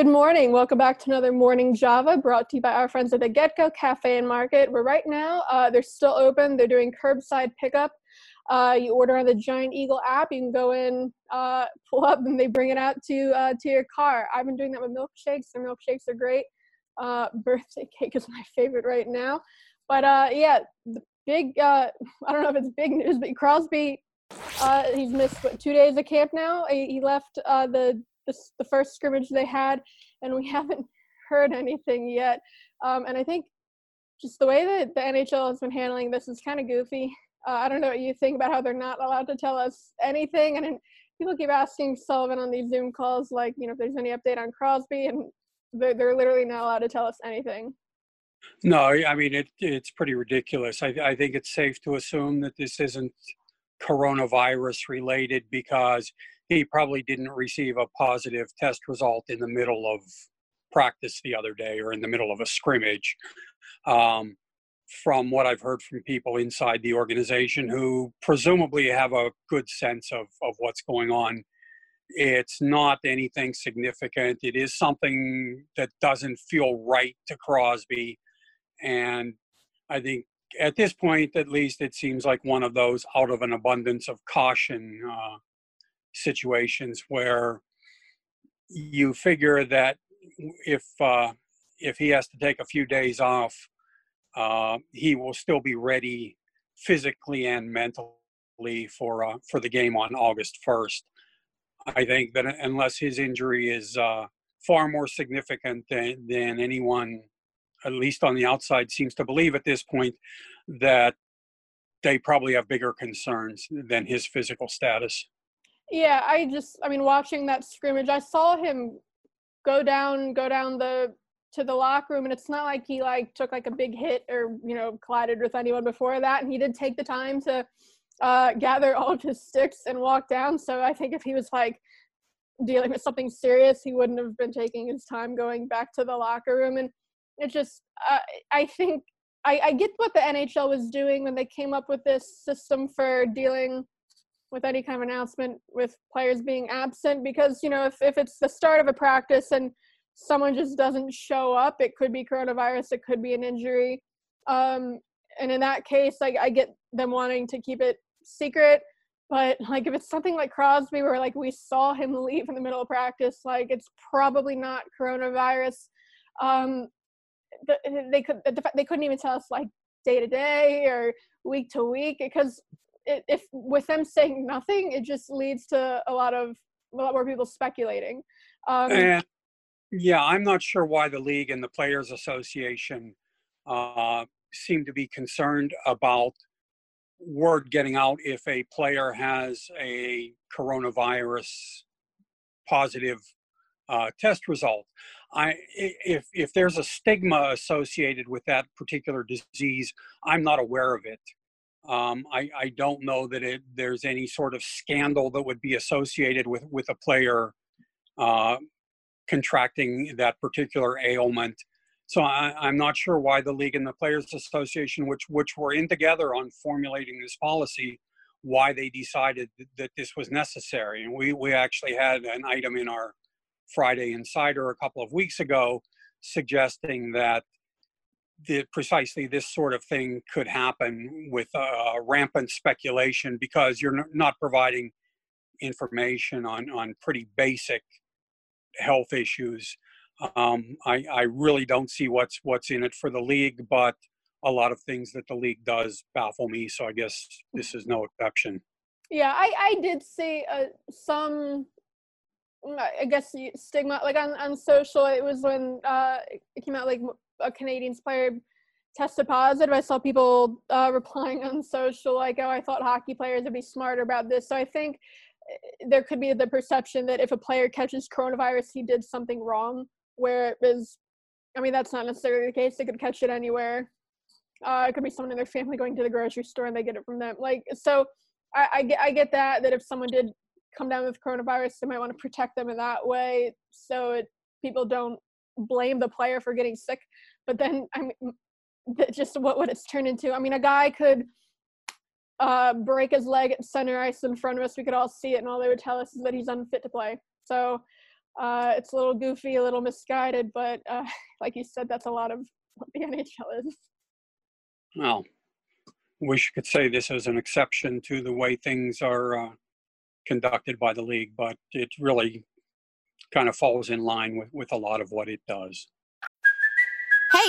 Good morning. Welcome back to another Morning Java brought to you by our friends at the GetGo Cafe and Market. Where right now uh, they're still open. They're doing curbside pickup. Uh, you order on the Giant Eagle app. You can go in, uh, pull up, and they bring it out to uh, to your car. I've been doing that with milkshakes. Their milkshakes are great. Uh, birthday cake is my favorite right now. But uh, yeah, the big. I don't know if it's big news, but Crosby. he's missed what, two days of camp now. He, he left the this the first scrimmage they had, and we haven't heard anything yet. Um, and I think just the way that the NHL has been handling this is kind of goofy. Uh, I don't know what you think about how they're not allowed to tell us anything, and people keep asking Sullivan on these Zoom calls, like, you know, if there's any update on Crosby, and they're, they're literally not allowed to tell us anything. No, I mean it. It's pretty ridiculous. I, I think it's safe to assume that this isn't coronavirus related because he probably didn't receive a positive test result in the middle of practice the other day or in the middle of a scrimmage. Um, from what I've heard from people inside the organization who presumably have a good sense of, of what's going on, it's not anything significant. It is something that doesn't feel right to Crosby. And I think at this point, at least, it seems like one of those out of an abundance of caution uh, situations where you figure that if uh, if he has to take a few days off, uh, he will still be ready physically and mentally for uh, for the game on August first. I think that unless his injury is uh, far more significant than, than anyone, at least on the outside, seems to believe at this point, that they probably have bigger concerns than his physical status. Yeah, I just I mean watching that scrimmage, I saw him go down go down the to the locker room and it's not like he like took like a big hit or you know collided with anyone before that and he did take the time to uh, gather all of his sticks and walk down so i think if he was like dealing with something serious he wouldn't have been taking his time going back to the locker room and it just uh, i think I, I get what the nhl was doing when they came up with this system for dealing with any kind of announcement with players being absent because you know if, if it's the start of a practice and someone just doesn't show up it could be coronavirus it could be an injury. Um, and in that case like i get them wanting to keep it secret but like if it's something like crosby where like we saw him leave in the middle of practice like it's probably not coronavirus. Um, they could they couldn't even tell us like day to day or week to week because it, if with them saying nothing, it just leads to a lot of a lot more people speculating. Um, and yeah, I'm not sure why the league and the Players Association uh, seem to be concerned about word getting out if a player has a coronavirus positive uh, test result. I, if if there's a stigma associated with that particular disease, I'm not aware of it. Um, I, I, don't know that it, there's any sort of scandal that would be associated with, with a player uh, contracting that particular ailment. So I, am not sure why the league and the Players Association, which which were in together on formulating this policy, why they decided that this was necessary. And we we actually had an item in our Friday Insider a couple of weeks ago suggesting that the, precisely this sort of thing could happen with uh, rampant speculation because you're not providing information on, on pretty basic health issues. Um, I, I really don't see what's what's in it for the league, but a lot of things that the league does baffle me. So I guess this is no exception. Yeah, I, I did see uh, some I guess stigma like on, on social it was when uh it came out like a Canadiens player tested positive. I saw people uh, replying on social like, "Oh, I thought hockey players would be smarter about this." So I think eh, there could be the perception that if a player catches coronavirus, he did something wrong. Where it was, I mean, that's not necessarily the case. They could catch it anywhere. Uh, it could be someone in their family going to the grocery store and they get it from them. Like, so I, I get, I get that that if someone did come down with coronavirus, they might want to protect them in that way, so it, people don't blame the player for getting sick. But then, I mean, just what what it's turned into. I mean, a guy could uh, break his leg at center ice in front of us. We could all see it, and all they would tell us is that he's unfit to play. So Uh, it's a little goofy, a little misguided, but uh, like you said, that's a lot of what the NHL is. Well, wish you could say this is an exception to the way things are uh, conducted by the league, but it really kind of falls in line with, with a lot of what it does.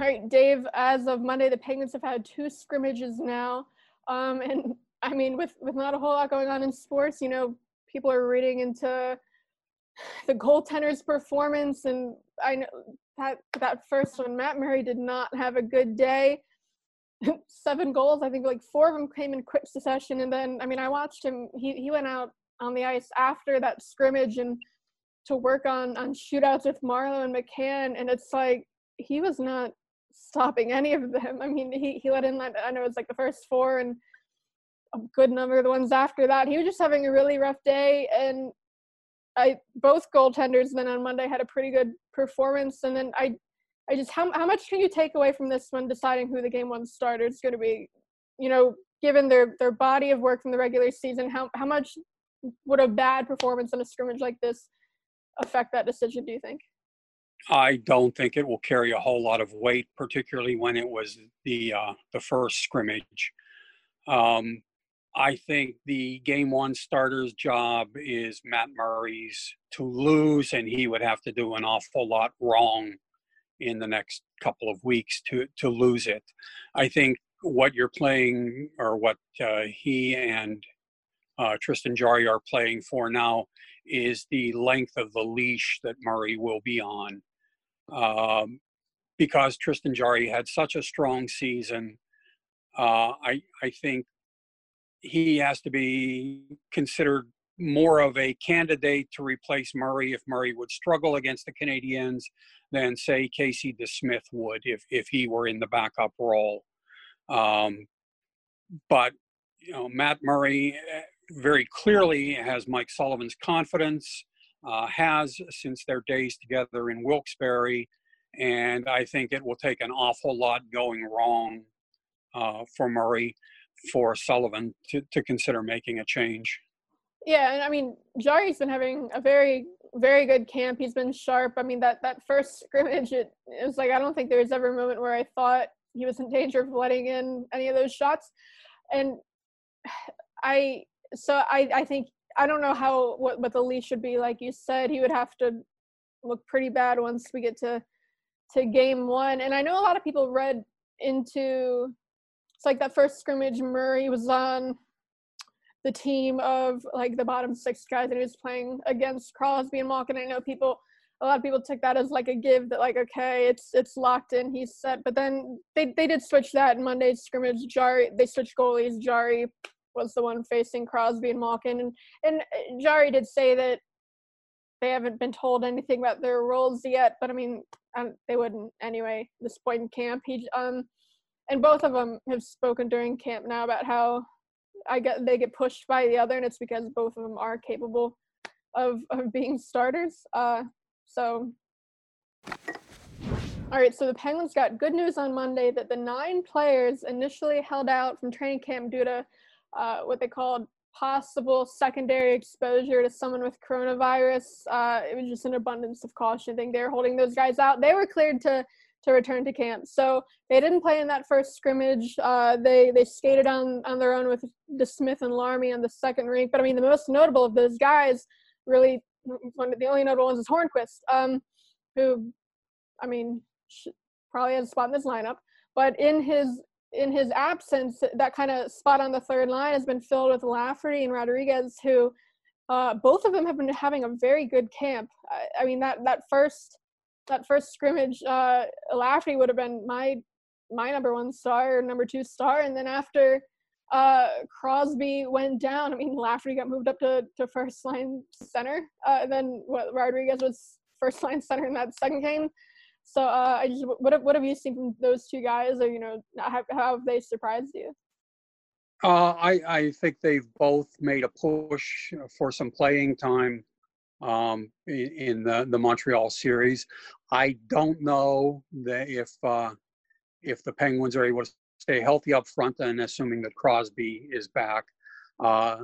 All right, Dave. As of Monday, the Penguins have had two scrimmages now, um, and I mean, with with not a whole lot going on in sports, you know, people are reading into the goaltender's performance, and I know that that first one, Matt Murray did not have a good day. Seven goals, I think, like four of them came in quick succession, and then I mean, I watched him. He he went out on the ice after that scrimmage and to work on on shootouts with Marleau and McCann, and it's like he was not stopping any of them. I mean, he, he let in I know it's like the first four and a good number of the ones after that. He was just having a really rough day, and I both goaltenders then on Monday had a pretty good performance. And then I, I just how how much can you take away from this when deciding who the game one starter is going to be? You know, given their their body of work from the regular season, how how much would a bad performance in a scrimmage like this affect that decision? Do you think? I don't think it will carry a whole lot of weight, particularly when it was the uh, the first scrimmage. Um, I think the game one starter's job is Matt Murray's to lose, and he would have to do an awful lot wrong in the next couple of weeks to to lose it. I think what you're playing, or what uh, he and uh, Tristan Jarry are playing for now, is the length of the leash that Murray will be on um, because Tristan Jarry had such a strong season. Uh, I I think he has to be considered more of a candidate to replace Murray if Murray would struggle against the Canadiens than say Casey DeSmith would if if he were in the backup role. Um, but you know Matt Murray eh, very clearly has Mike Sullivan's confidence uh, has since their days together in Wilkes-Barre. And I think it will take an awful lot going wrong uh, for Murray for Sullivan to, to consider making a change. Yeah, and I mean, Jarry's been having a very, very good camp. He's been sharp. I mean, that that first scrimmage, it, it was like I don't think there was ever a moment where I thought he was in danger of letting in any of those shots. And I, so I, I think I don't know how what what the leash should be. Like you said, he would have to look pretty bad once we get to to game one. And I know a lot of people read into it's like that first scrimmage. Murray was on the team of like the bottom six guys, and he was playing against Crosby and Malkin. I know people a lot of people took that as like a give that like okay it's it's locked in he's set but then they they did switch that monday's scrimmage Jarry they switched goalies Jarry was the one facing Crosby and Malkin. And, and uh, Jarry did say that they haven't been told anything about their roles yet, but I mean, um, they wouldn't anyway. This point in camp, he um, and both of them have spoken during camp now about how I get they get pushed by the other, and it's because both of them are capable of of being starters. Uh, so. All right, so the Penguins got good news on Monday that the nine players initially held out from training camp due to uh, what they called possible secondary exposure to someone with coronavirus. Uh, it was just an abundance of caution. I think they were holding those guys out. They were cleared to to return to camp, so they didn't play in that first scrimmage. Uh, they they skated on on their own with DeSmith and Larmy on the second rink. But I mean, the most notable of those guys, really, one of the only notable ones is Hornqvist, um, who, I mean, probably has a spot in this lineup. But in his in his absence, that kind of spot on the third line has been filled with Lafferty and Rodrigues, who uh, both of them have been having a very good camp. I, I mean, that that first that first scrimmage, uh, Lafferty would have been my my number one star, number two star, and then after uh, Crosby went down, I mean, Lafferty got moved up to, to first line center, uh, then what Rodrigues was first line center in that second game. So uh, I just what have, what have you seen from those two guys, or you know, how, how have they surprised you? Uh, I I think they've both made a push for some playing time um, in, in, the the Montreal series. I don't know that if uh, if the Penguins are able to stay healthy up front, and assuming that Crosby is back, uh,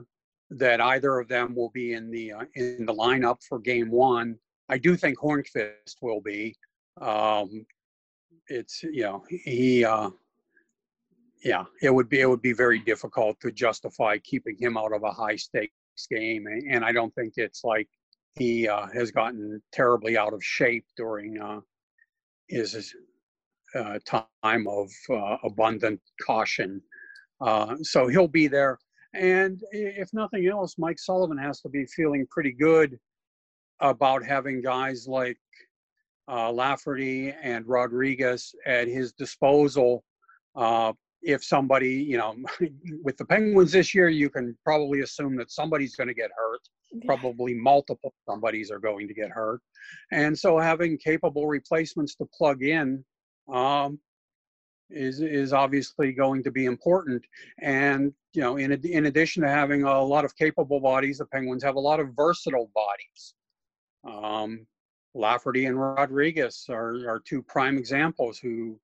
that either of them will be in the uh, in the lineup for Game One. I do think Hornqvist will be. Um, it's you know he uh, yeah it would be it would be very difficult to justify keeping him out of a high stakes game, and, I don't think it's like he uh, has gotten terribly out of shape during uh, his uh, time of uh, abundant caution. Uh, so he'll be there. And if nothing else, Mike Sullivan has to be feeling pretty good about having guys like uh, Lafferty and Rodrigues at his disposal. Uh, if somebody, you know, with the Penguins this year, you can probably assume that somebody's going to get hurt. Probably multiple somebodies are going to get hurt. And so having capable replacements to plug in um, is is obviously going to be important. And you know, in in addition to having a lot of capable bodies, the Penguins have a lot of versatile bodies. Um, Lafferty and Rodrigues are are two prime examples who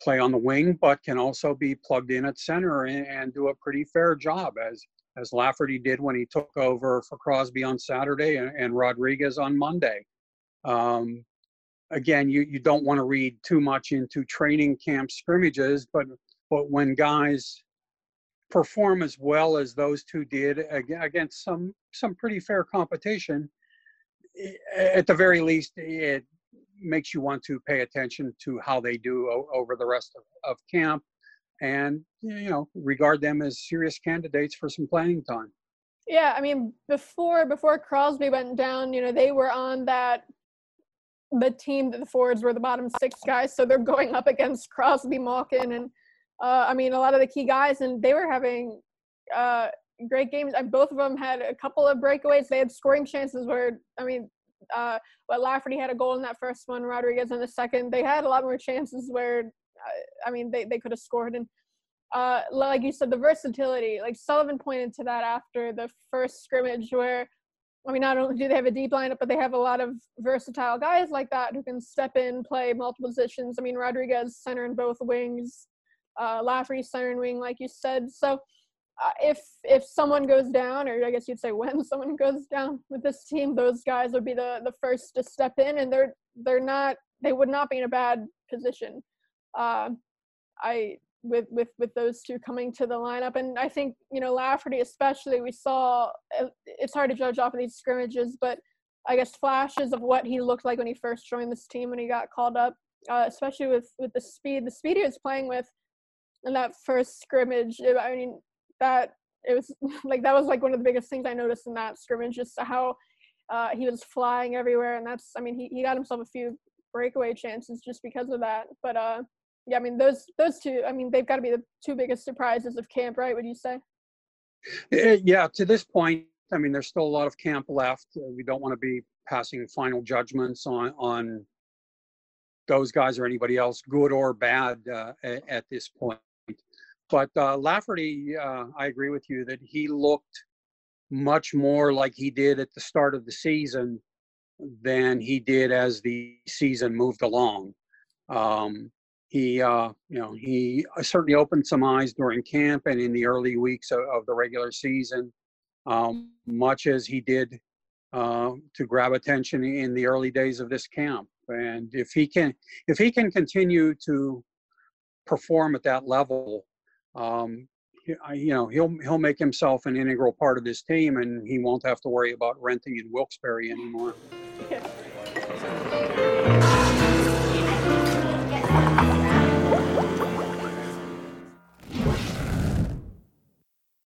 play on the wing, but can also be plugged in at center and, and do a pretty fair job as as Lafferty did when he took over for Crosby on Saturday and, and Rodrigues on Monday. Um, again, you, you don't want to read too much into training camp scrimmages, but but when guys perform as well as those two did against some some pretty fair competition, at the very least, it makes you want to pay attention to how they do over the rest of, of camp, and you know regard them as serious candidates for some playing time. Yeah, I mean, before before Crosby went down, you know, they were on that the team that the forwards were the bottom six guys, so they're going up against Crosby, Malkin, and uh, I mean a lot of the key guys, and they were having uh, great games. And both of them had a couple of breakaways. They had scoring chances where I mean, uh, but Lafferty had a goal in that first one, Rodrigues in the second. They had a lot more chances where uh, I mean they they could have scored and. Uh, like you said, the versatility. Like Sullivan pointed to that after the first scrimmage, where I mean, not only do they have a deep lineup, but they have a lot of versatile guys like that who can step in, play multiple positions. I mean, Rodrigues center in both wings, uh, Lafferty center and wing, like you said. So uh, if if someone goes down, or I guess you'd say when someone goes down with this team, those guys would be the the first to step in, and they're they're not they would not be in a bad position. Uh, I with with with those two coming to the lineup. And I think you know Lafferty especially we saw uh, it's hard to judge off of these scrimmages, but I guess flashes of what he looked like when he first joined this team when he got called up, uh, especially with with the speed the speed he was playing with in that first scrimmage. I mean that it was like that was like one of the biggest things I noticed in that scrimmage, just how uh, he was flying everywhere, and that's I mean he he got himself a few breakaway chances just because of that, but uh yeah, I mean those those two. I mean they've got to be the two biggest surprises of camp, right? Would you say? Eh, yeah, to this point, I mean there's still a lot of camp left. We don't want to be passing final judgments on on those guys or anybody else, good or bad, uh, at, this point. But uh, Lafferty, uh, I agree with you that he looked much more like he did at the start of the season than he did as the season moved along. Um, he uh, you know he uh, certainly opened some eyes during camp and in the early weeks of, of the regular season um, much as he did uh, to grab attention in the early days of this camp and if he can if he can continue to perform at that level um, you know he'll he'll make himself an integral part of this team and he won't have to worry about renting in Wilkes-Barre anymore.